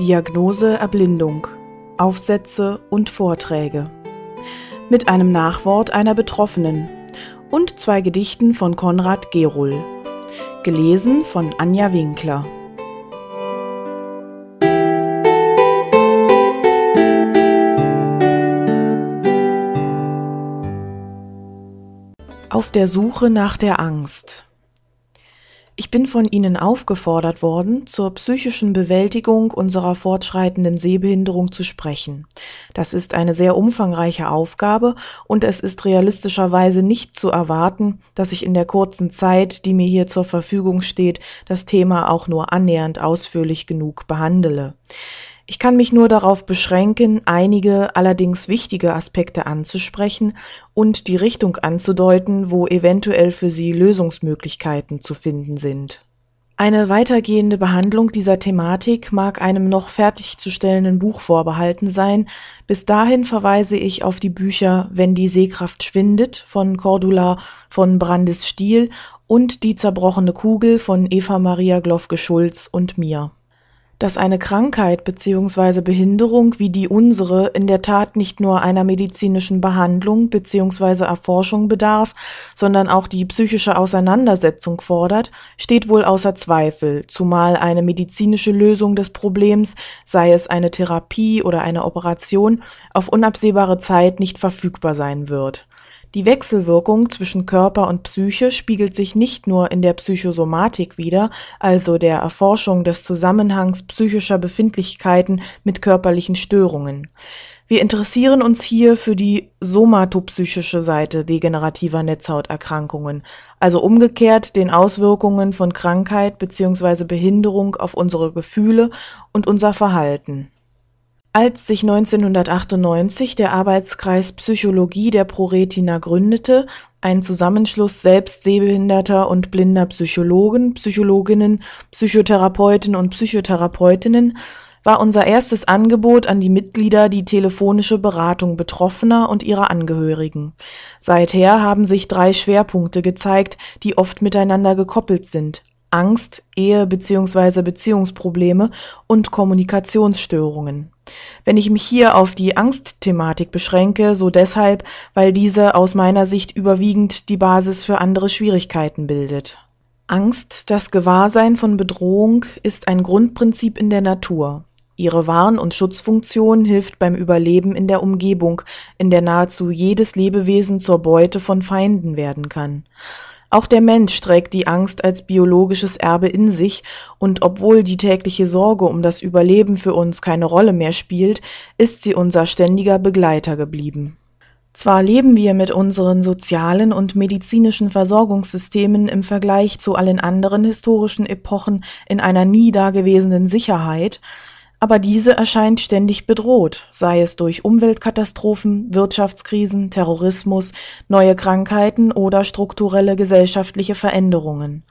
Diagnose Erblindung Aufsätze und Vorträge. Mit einem Nachwort einer Betroffenen und zwei Gedichten von Konrad Gerohl gelesen von Anja Winkler. Auf der Suche nach der Angst ich bin von Ihnen aufgefordert worden, zur psychischen Bewältigung unserer fortschreitenden Sehbehinderung zu sprechen. Das ist eine sehr umfangreiche Aufgabe und es ist realistischerweise nicht zu erwarten, dass ich in der kurzen Zeit, die mir hier zur Verfügung steht, das Thema auch nur annähernd ausführlich genug behandele. Ich kann mich nur darauf beschränken, einige allerdings wichtige Aspekte anzusprechen und die Richtung anzudeuten, wo eventuell für Sie Lösungsmöglichkeiten zu finden sind. Eine weitergehende Behandlung dieser Thematik mag einem noch fertigzustellenden Buch vorbehalten sein. Bis dahin verweise ich auf die Bücher Wenn die Sehkraft schwindet von Cordula von Brandis Stiel und Die zerbrochene Kugel von Eva Maria Glofke-Schulz und mir dass eine Krankheit bzw. Behinderung wie die unsere in der Tat nicht nur einer medizinischen Behandlung bzw. Erforschung bedarf, sondern auch die psychische Auseinandersetzung fordert, steht wohl außer Zweifel, zumal eine medizinische Lösung des Problems, sei es eine Therapie oder eine Operation, auf unabsehbare Zeit nicht verfügbar sein wird die Wechselwirkung zwischen Körper und Psyche spiegelt sich nicht nur in der Psychosomatik wider, also der Erforschung des Zusammenhangs psychischer Befindlichkeiten mit körperlichen Störungen. Wir interessieren uns hier für die somatopsychische Seite degenerativer Netzhauterkrankungen, also umgekehrt den Auswirkungen von Krankheit bzw. Behinderung auf unsere Gefühle und unser Verhalten als sich 1998 der Arbeitskreis Psychologie der ProRetina gründete, ein Zusammenschluss selbst sehbehinderter und blinder Psychologen, Psychologinnen, Psychotherapeuten und Psychotherapeutinnen, war unser erstes Angebot an die Mitglieder die telefonische Beratung Betroffener und ihrer Angehörigen. Seither haben sich drei Schwerpunkte gezeigt, die oft miteinander gekoppelt sind. Angst, Ehe bzw. Beziehungsprobleme und Kommunikationsstörungen. Wenn ich mich hier auf die Angstthematik beschränke, so deshalb, weil diese aus meiner Sicht überwiegend die Basis für andere Schwierigkeiten bildet. Angst, das Gewahrsein von Bedrohung, ist ein Grundprinzip in der Natur. Ihre Warn- und Schutzfunktion hilft beim Überleben in der Umgebung, in der nahezu jedes Lebewesen zur Beute von Feinden werden kann. Auch der Mensch trägt die Angst als biologisches Erbe in sich, und obwohl die tägliche Sorge um das Überleben für uns keine Rolle mehr spielt, ist sie unser ständiger Begleiter geblieben. Zwar leben wir mit unseren sozialen und medizinischen Versorgungssystemen im Vergleich zu allen anderen historischen Epochen in einer nie dagewesenen Sicherheit, aber diese erscheint ständig bedroht, sei es durch Umweltkatastrophen, Wirtschaftskrisen, Terrorismus, neue Krankheiten oder strukturelle gesellschaftliche Veränderungen.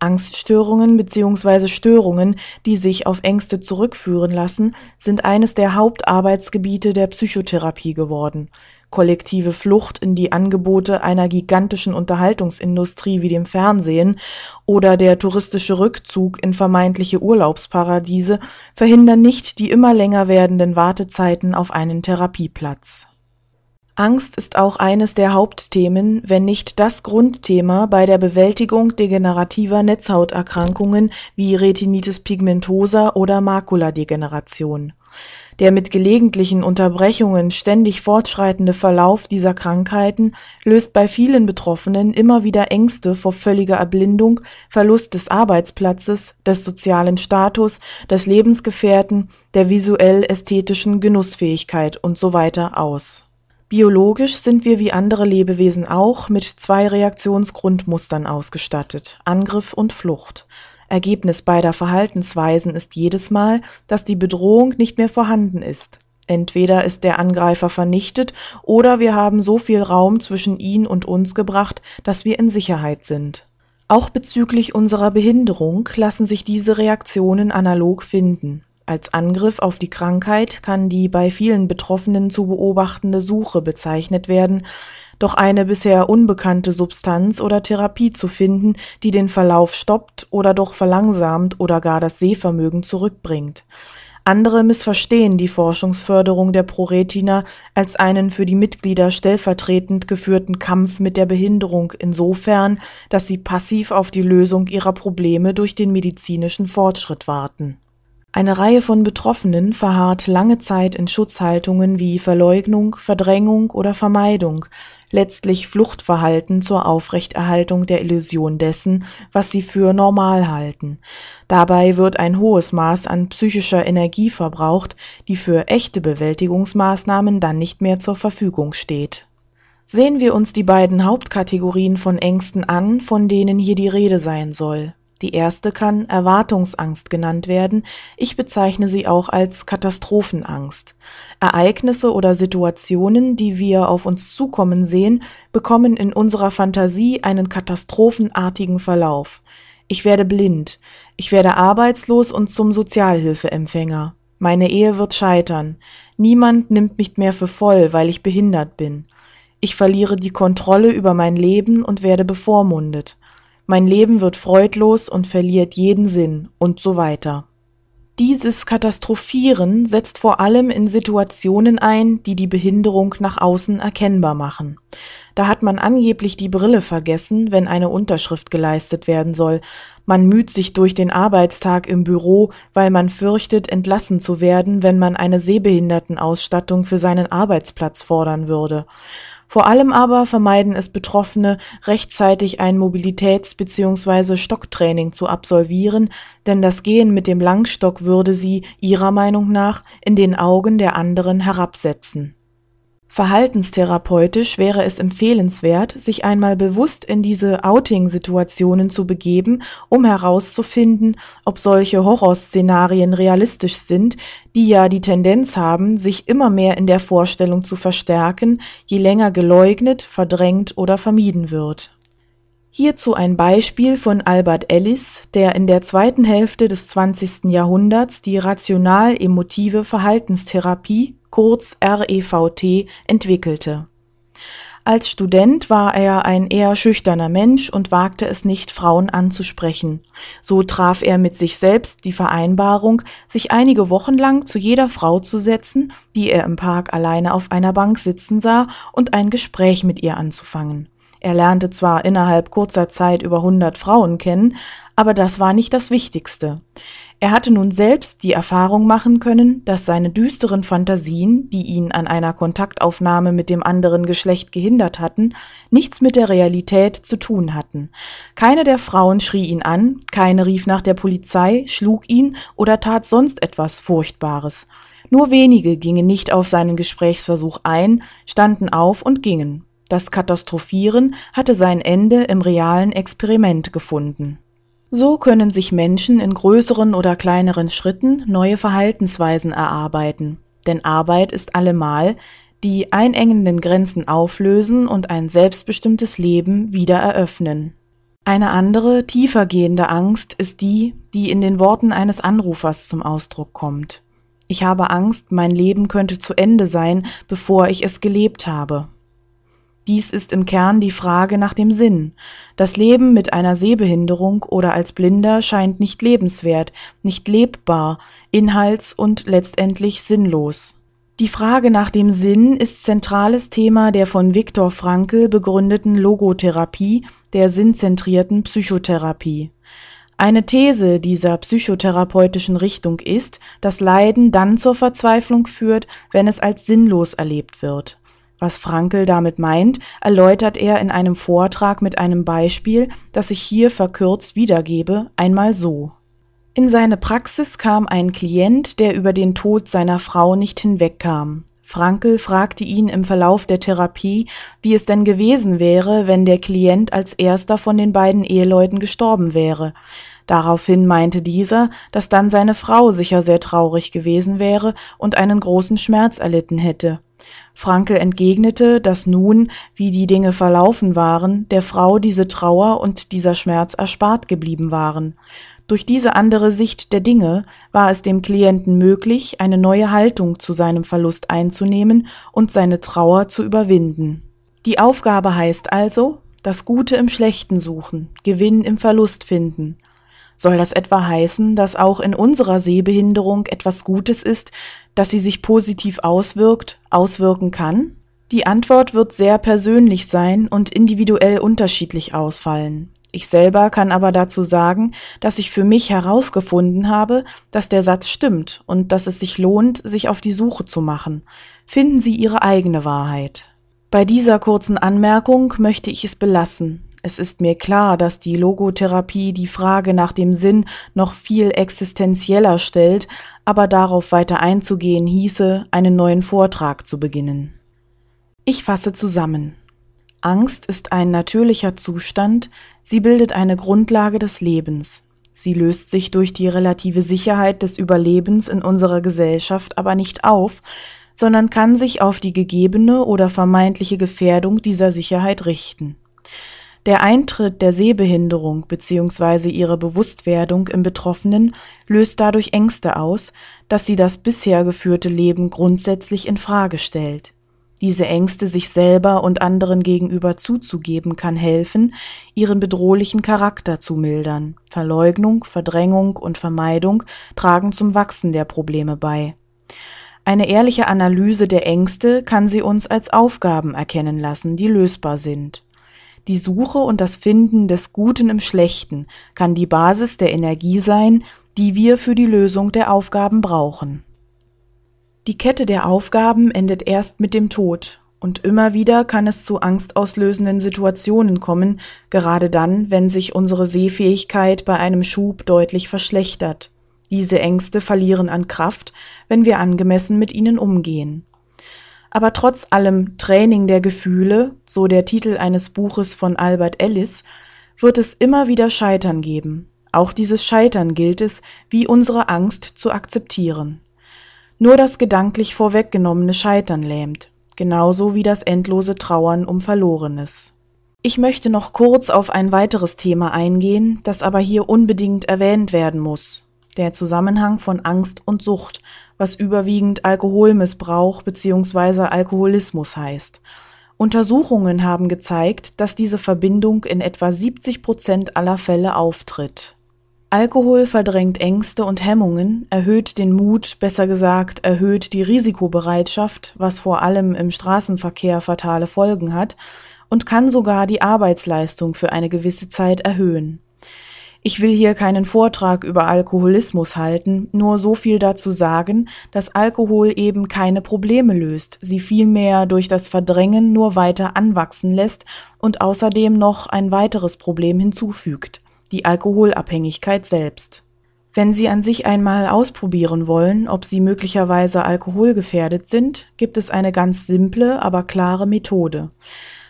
Angststörungen bzw. Störungen, die sich auf Ängste zurückführen lassen, sind eines der Hauptarbeitsgebiete der Psychotherapie geworden kollektive Flucht in die Angebote einer gigantischen Unterhaltungsindustrie wie dem Fernsehen oder der touristische Rückzug in vermeintliche Urlaubsparadiese verhindern nicht die immer länger werdenden Wartezeiten auf einen Therapieplatz. Angst ist auch eines der Hauptthemen, wenn nicht das Grundthema bei der Bewältigung degenerativer Netzhauterkrankungen wie Retinitis pigmentosa oder Makuladegeneration. Der mit gelegentlichen Unterbrechungen ständig fortschreitende Verlauf dieser Krankheiten löst bei vielen Betroffenen immer wieder Ängste vor völliger Erblindung, Verlust des Arbeitsplatzes, des sozialen Status, des Lebensgefährten, der visuell-ästhetischen Genussfähigkeit und so weiter aus. Biologisch sind wir wie andere Lebewesen auch mit zwei Reaktionsgrundmustern ausgestattet, Angriff und Flucht Ergebnis beider Verhaltensweisen ist jedes Mal, dass die Bedrohung nicht mehr vorhanden ist. Entweder ist der Angreifer vernichtet oder wir haben so viel Raum zwischen ihn und uns gebracht, dass wir in Sicherheit sind. Auch bezüglich unserer Behinderung lassen sich diese Reaktionen analog finden. Als Angriff auf die Krankheit kann die bei vielen Betroffenen zu beobachtende Suche bezeichnet werden, doch eine bisher unbekannte Substanz oder Therapie zu finden, die den Verlauf stoppt oder doch verlangsamt oder gar das Sehvermögen zurückbringt. Andere missverstehen die Forschungsförderung der ProRetina als einen für die Mitglieder stellvertretend geführten Kampf mit der Behinderung insofern, dass sie passiv auf die Lösung ihrer Probleme durch den medizinischen Fortschritt warten. Eine Reihe von Betroffenen verharrt lange Zeit in Schutzhaltungen wie Verleugnung, Verdrängung oder Vermeidung, letztlich Fluchtverhalten zur Aufrechterhaltung der Illusion dessen, was sie für normal halten. Dabei wird ein hohes Maß an psychischer Energie verbraucht, die für echte Bewältigungsmaßnahmen dann nicht mehr zur Verfügung steht. Sehen wir uns die beiden Hauptkategorien von Ängsten an, von denen hier die Rede sein soll. Die erste kann Erwartungsangst genannt werden, ich bezeichne sie auch als Katastrophenangst. Ereignisse oder Situationen, die wir auf uns zukommen sehen, bekommen in unserer Fantasie einen katastrophenartigen Verlauf. Ich werde blind, ich werde arbeitslos und zum Sozialhilfeempfänger. Meine Ehe wird scheitern. Niemand nimmt mich mehr für voll, weil ich behindert bin. Ich verliere die Kontrolle über mein Leben und werde bevormundet mein Leben wird freudlos und verliert jeden Sinn und so weiter. Dieses Katastrophieren setzt vor allem in Situationen ein, die die Behinderung nach außen erkennbar machen. Da hat man angeblich die Brille vergessen, wenn eine Unterschrift geleistet werden soll. Man müht sich durch den Arbeitstag im Büro, weil man fürchtet, entlassen zu werden, wenn man eine Sehbehindertenausstattung für seinen Arbeitsplatz fordern würde. Vor allem aber vermeiden es Betroffene, rechtzeitig ein Mobilitäts- bzw. Stocktraining zu absolvieren, denn das Gehen mit dem Langstock würde sie, ihrer Meinung nach, in den Augen der anderen herabsetzen Verhaltenstherapeutisch wäre es empfehlenswert, sich einmal bewusst in diese Outing-Situationen zu begeben, um herauszufinden, ob solche Horrorszenarien realistisch sind, die ja die Tendenz haben, sich immer mehr in der Vorstellung zu verstärken, je länger geleugnet, verdrängt oder vermieden wird. Hierzu ein Beispiel von Albert Ellis, der in der zweiten Hälfte des 20. Jahrhunderts die rational-emotive Verhaltenstherapie kurz REVT, entwickelte. Als Student war er ein eher schüchterner Mensch und wagte es nicht, Frauen anzusprechen. So traf er mit sich selbst die Vereinbarung, sich einige Wochen lang zu jeder Frau zu setzen, die er im Park alleine auf einer Bank sitzen sah, und ein Gespräch mit ihr anzufangen. Er lernte zwar innerhalb kurzer Zeit über hundert Frauen kennen, aber das war nicht das Wichtigste. Er hatte nun selbst die Erfahrung machen können, dass seine düsteren Fantasien, die ihn an einer Kontaktaufnahme mit dem anderen Geschlecht gehindert hatten, nichts mit der Realität zu tun hatten. Keine der Frauen schrie ihn an, keine rief nach der Polizei, schlug ihn oder tat sonst etwas Furchtbares. Nur wenige gingen nicht auf seinen Gesprächsversuch ein, standen auf und gingen. Das Katastrophieren hatte sein Ende im realen Experiment gefunden. So können sich Menschen in größeren oder kleineren Schritten neue Verhaltensweisen erarbeiten, denn Arbeit ist allemal die einengenden Grenzen auflösen und ein selbstbestimmtes Leben wieder eröffnen. Eine andere, tiefer gehende Angst ist die, die in den Worten eines Anrufers zum Ausdruck kommt. Ich habe Angst, mein Leben könnte zu Ende sein, bevor ich es gelebt habe. Dies ist im Kern die Frage nach dem Sinn. Das Leben mit einer Sehbehinderung oder als Blinder scheint nicht lebenswert, nicht lebbar, inhalts- und letztendlich sinnlos. Die Frage nach dem Sinn ist zentrales Thema der von Viktor Frankl begründeten Logotherapie, der sinnzentrierten Psychotherapie. Eine These dieser psychotherapeutischen Richtung ist, dass Leiden dann zur Verzweiflung führt, wenn es als sinnlos erlebt wird. Was Frankl damit meint, erläutert er in einem Vortrag mit einem Beispiel, das ich hier verkürzt wiedergebe, einmal so. In seine Praxis kam ein Klient, der über den Tod seiner Frau nicht hinwegkam. Frankl fragte ihn im Verlauf der Therapie, wie es denn gewesen wäre, wenn der Klient als erster von den beiden Eheleuten gestorben wäre. Daraufhin meinte dieser, dass dann seine Frau sicher sehr traurig gewesen wäre und einen großen Schmerz erlitten hätte. Frankl entgegnete, dass nun, wie die Dinge verlaufen waren, der Frau diese Trauer und dieser Schmerz erspart geblieben waren. Durch diese andere Sicht der Dinge war es dem Klienten möglich, eine neue Haltung zu seinem Verlust einzunehmen und seine Trauer zu überwinden. Die Aufgabe heißt also, das Gute im Schlechten suchen, Gewinn im Verlust finden. Soll das etwa heißen, dass auch in unserer Sehbehinderung etwas Gutes ist, dass sie sich positiv auswirkt, auswirken kann? Die Antwort wird sehr persönlich sein und individuell unterschiedlich ausfallen. Ich selber kann aber dazu sagen, dass ich für mich herausgefunden habe, dass der Satz stimmt und dass es sich lohnt, sich auf die Suche zu machen. Finden Sie Ihre eigene Wahrheit. Bei dieser kurzen Anmerkung möchte ich es belassen. Es ist mir klar, dass die Logotherapie die Frage nach dem Sinn noch viel existenzieller stellt, aber darauf weiter einzugehen hieße, einen neuen Vortrag zu beginnen. Ich fasse zusammen. Angst ist ein natürlicher Zustand, sie bildet eine Grundlage des Lebens. Sie löst sich durch die relative Sicherheit des Überlebens in unserer Gesellschaft aber nicht auf, sondern kann sich auf die gegebene oder vermeintliche Gefährdung dieser Sicherheit richten. Der Eintritt der Sehbehinderung bzw. ihre Bewusstwerdung im Betroffenen löst dadurch Ängste aus, dass sie das bisher geführte Leben grundsätzlich in Frage stellt. Diese Ängste sich selber und anderen gegenüber zuzugeben kann helfen, ihren bedrohlichen Charakter zu mildern. Verleugnung, Verdrängung und Vermeidung tragen zum Wachsen der Probleme bei. Eine ehrliche Analyse der Ängste kann sie uns als Aufgaben erkennen lassen, die lösbar sind. Die Suche und das Finden des Guten im Schlechten kann die Basis der Energie sein, die wir für die Lösung der Aufgaben brauchen. Die Kette der Aufgaben endet erst mit dem Tod, und immer wieder kann es zu angstauslösenden Situationen kommen, gerade dann, wenn sich unsere Sehfähigkeit bei einem Schub deutlich verschlechtert. Diese Ängste verlieren an Kraft, wenn wir angemessen mit ihnen umgehen. Aber trotz allem Training der Gefühle, so der Titel eines Buches von Albert Ellis, wird es immer wieder Scheitern geben. Auch dieses Scheitern gilt es, wie unsere Angst zu akzeptieren. Nur das gedanklich vorweggenommene Scheitern lähmt, genauso wie das endlose Trauern um Verlorenes. Ich möchte noch kurz auf ein weiteres Thema eingehen, das aber hier unbedingt erwähnt werden muss. Der Zusammenhang von Angst und Sucht, was überwiegend Alkoholmissbrauch bzw. Alkoholismus heißt. Untersuchungen haben gezeigt, dass diese Verbindung in etwa 70 Prozent aller Fälle auftritt. Alkohol verdrängt Ängste und Hemmungen, erhöht den Mut, besser gesagt, erhöht die Risikobereitschaft, was vor allem im Straßenverkehr fatale Folgen hat, und kann sogar die Arbeitsleistung für eine gewisse Zeit erhöhen. Ich will hier keinen Vortrag über Alkoholismus halten, nur so viel dazu sagen, dass Alkohol eben keine Probleme löst, sie vielmehr durch das Verdrängen nur weiter anwachsen lässt und außerdem noch ein weiteres Problem hinzufügt die Alkoholabhängigkeit selbst. Wenn Sie an sich einmal ausprobieren wollen, ob Sie möglicherweise alkoholgefährdet sind, gibt es eine ganz simple, aber klare Methode.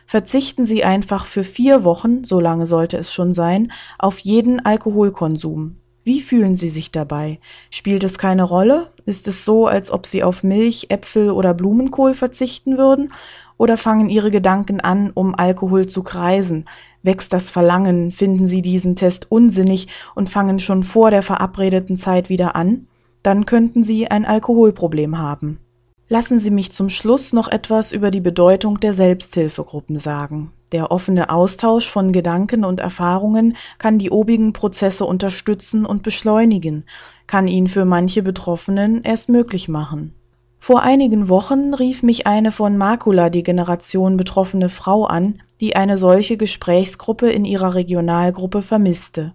Verzichten Sie einfach für vier Wochen, so lange sollte es schon sein, auf jeden Alkoholkonsum. Wie fühlen Sie sich dabei? Spielt es keine Rolle? Ist es so, als ob Sie auf Milch, Äpfel oder Blumenkohl verzichten würden? Oder fangen Ihre Gedanken an, um Alkohol zu kreisen, Wächst das Verlangen, finden Sie diesen Test unsinnig und fangen schon vor der verabredeten Zeit wieder an, dann könnten Sie ein Alkoholproblem haben. Lassen Sie mich zum Schluss noch etwas über die Bedeutung der Selbsthilfegruppen sagen. Der offene Austausch von Gedanken und Erfahrungen kann die obigen Prozesse unterstützen und beschleunigen, kann ihn für manche Betroffenen erst möglich machen. Vor einigen Wochen rief mich eine von Makuladegeneration betroffene Frau an, die eine solche Gesprächsgruppe in ihrer Regionalgruppe vermisste.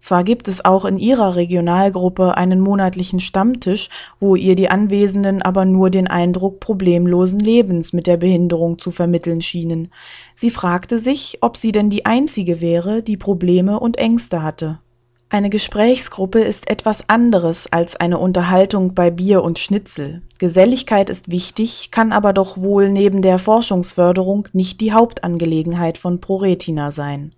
Zwar gibt es auch in ihrer Regionalgruppe einen monatlichen Stammtisch, wo ihr die Anwesenden aber nur den Eindruck problemlosen Lebens mit der Behinderung zu vermitteln schienen. Sie fragte sich, ob sie denn die einzige wäre, die Probleme und Ängste hatte. Eine Gesprächsgruppe ist etwas anderes als eine Unterhaltung bei Bier und Schnitzel. Geselligkeit ist wichtig, kann aber doch wohl neben der Forschungsförderung nicht die Hauptangelegenheit von ProRetina sein.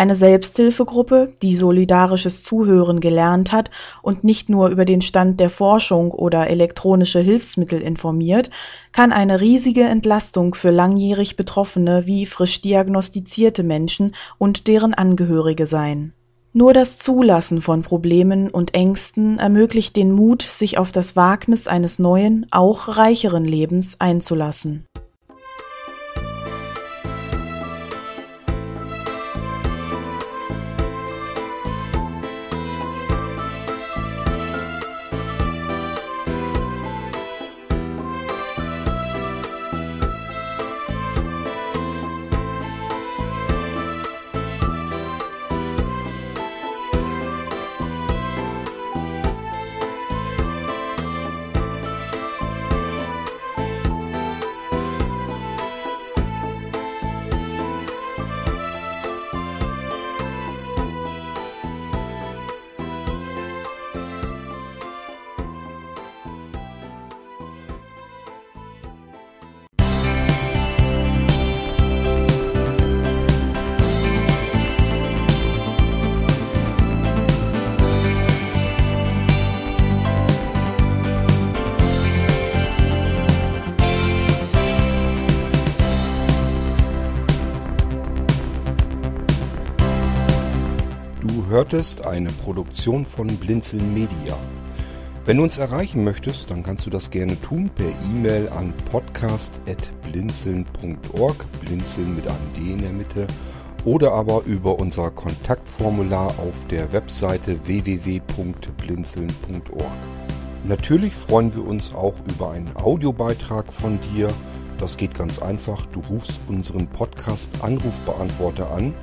Eine Selbsthilfegruppe, die solidarisches Zuhören gelernt hat und nicht nur über den Stand der Forschung oder elektronische Hilfsmittel informiert, kann eine riesige Entlastung für langjährig Betroffene wie frisch diagnostizierte Menschen und deren Angehörige sein. Nur das Zulassen von Problemen und Ängsten ermöglicht den Mut, sich auf das Wagnis eines neuen, auch reicheren Lebens einzulassen. Hörtest eine Produktion von Blinzeln Media. Wenn du uns erreichen möchtest, dann kannst du das gerne tun per E-Mail an podcast.blinzeln.org, blinzeln mit einem D in der Mitte, oder aber über unser Kontaktformular auf der Webseite www.blinzeln.org. Natürlich freuen wir uns auch über einen Audiobeitrag von dir. Das geht ganz einfach. Du rufst unseren Podcast Anrufbeantworter an.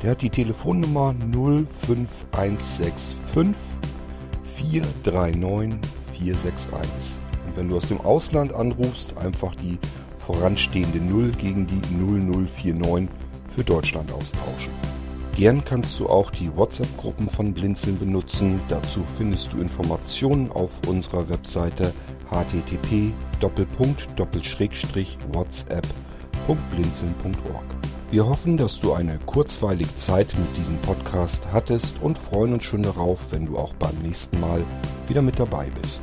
Der hat die Telefonnummer 05165 439 461. Und wenn du aus dem Ausland anrufst, einfach die voranstehende 0 gegen die 0049 für Deutschland austauschen. Gern kannst du auch die WhatsApp-Gruppen von Blinzeln benutzen. Dazu findest du Informationen auf unserer Webseite http whatsapp.blinzeln.org. Wir hoffen, dass du eine kurzweilige Zeit mit diesem Podcast hattest und freuen uns schon darauf, wenn du auch beim nächsten Mal wieder mit dabei bist.